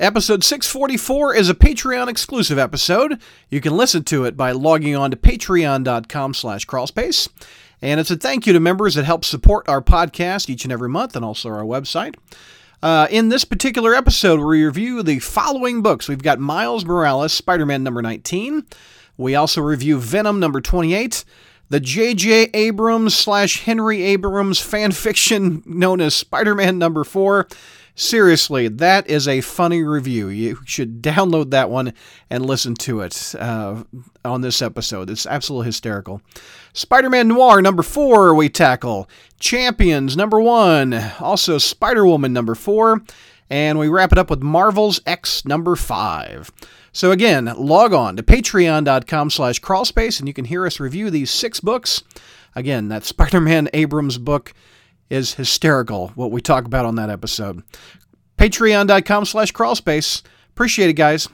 Episode 644 is a Patreon exclusive episode. You can listen to it by logging on to patreon.com slash crawlspace. And it's a thank you to members that help support our podcast each and every month and also our website. Uh, in this particular episode, we review the following books. We've got Miles Morales, Spider Man number 19. We also review Venom number 28, the J.J. Abrams slash Henry Abrams fan fiction known as Spider Man number 4. Seriously, that is a funny review. You should download that one and listen to it uh, on this episode. It's absolutely hysterical. Spider Man Noir number four, we tackle. Champions number one. Also, Spider Woman number four. And we wrap it up with Marvel's X number five. So again, log on to patreon.com slash crawlspace and you can hear us review these six books. Again, that Spider-Man Abrams book is hysterical, what we talk about on that episode. Patreon.com slash crawlspace. Appreciate it, guys.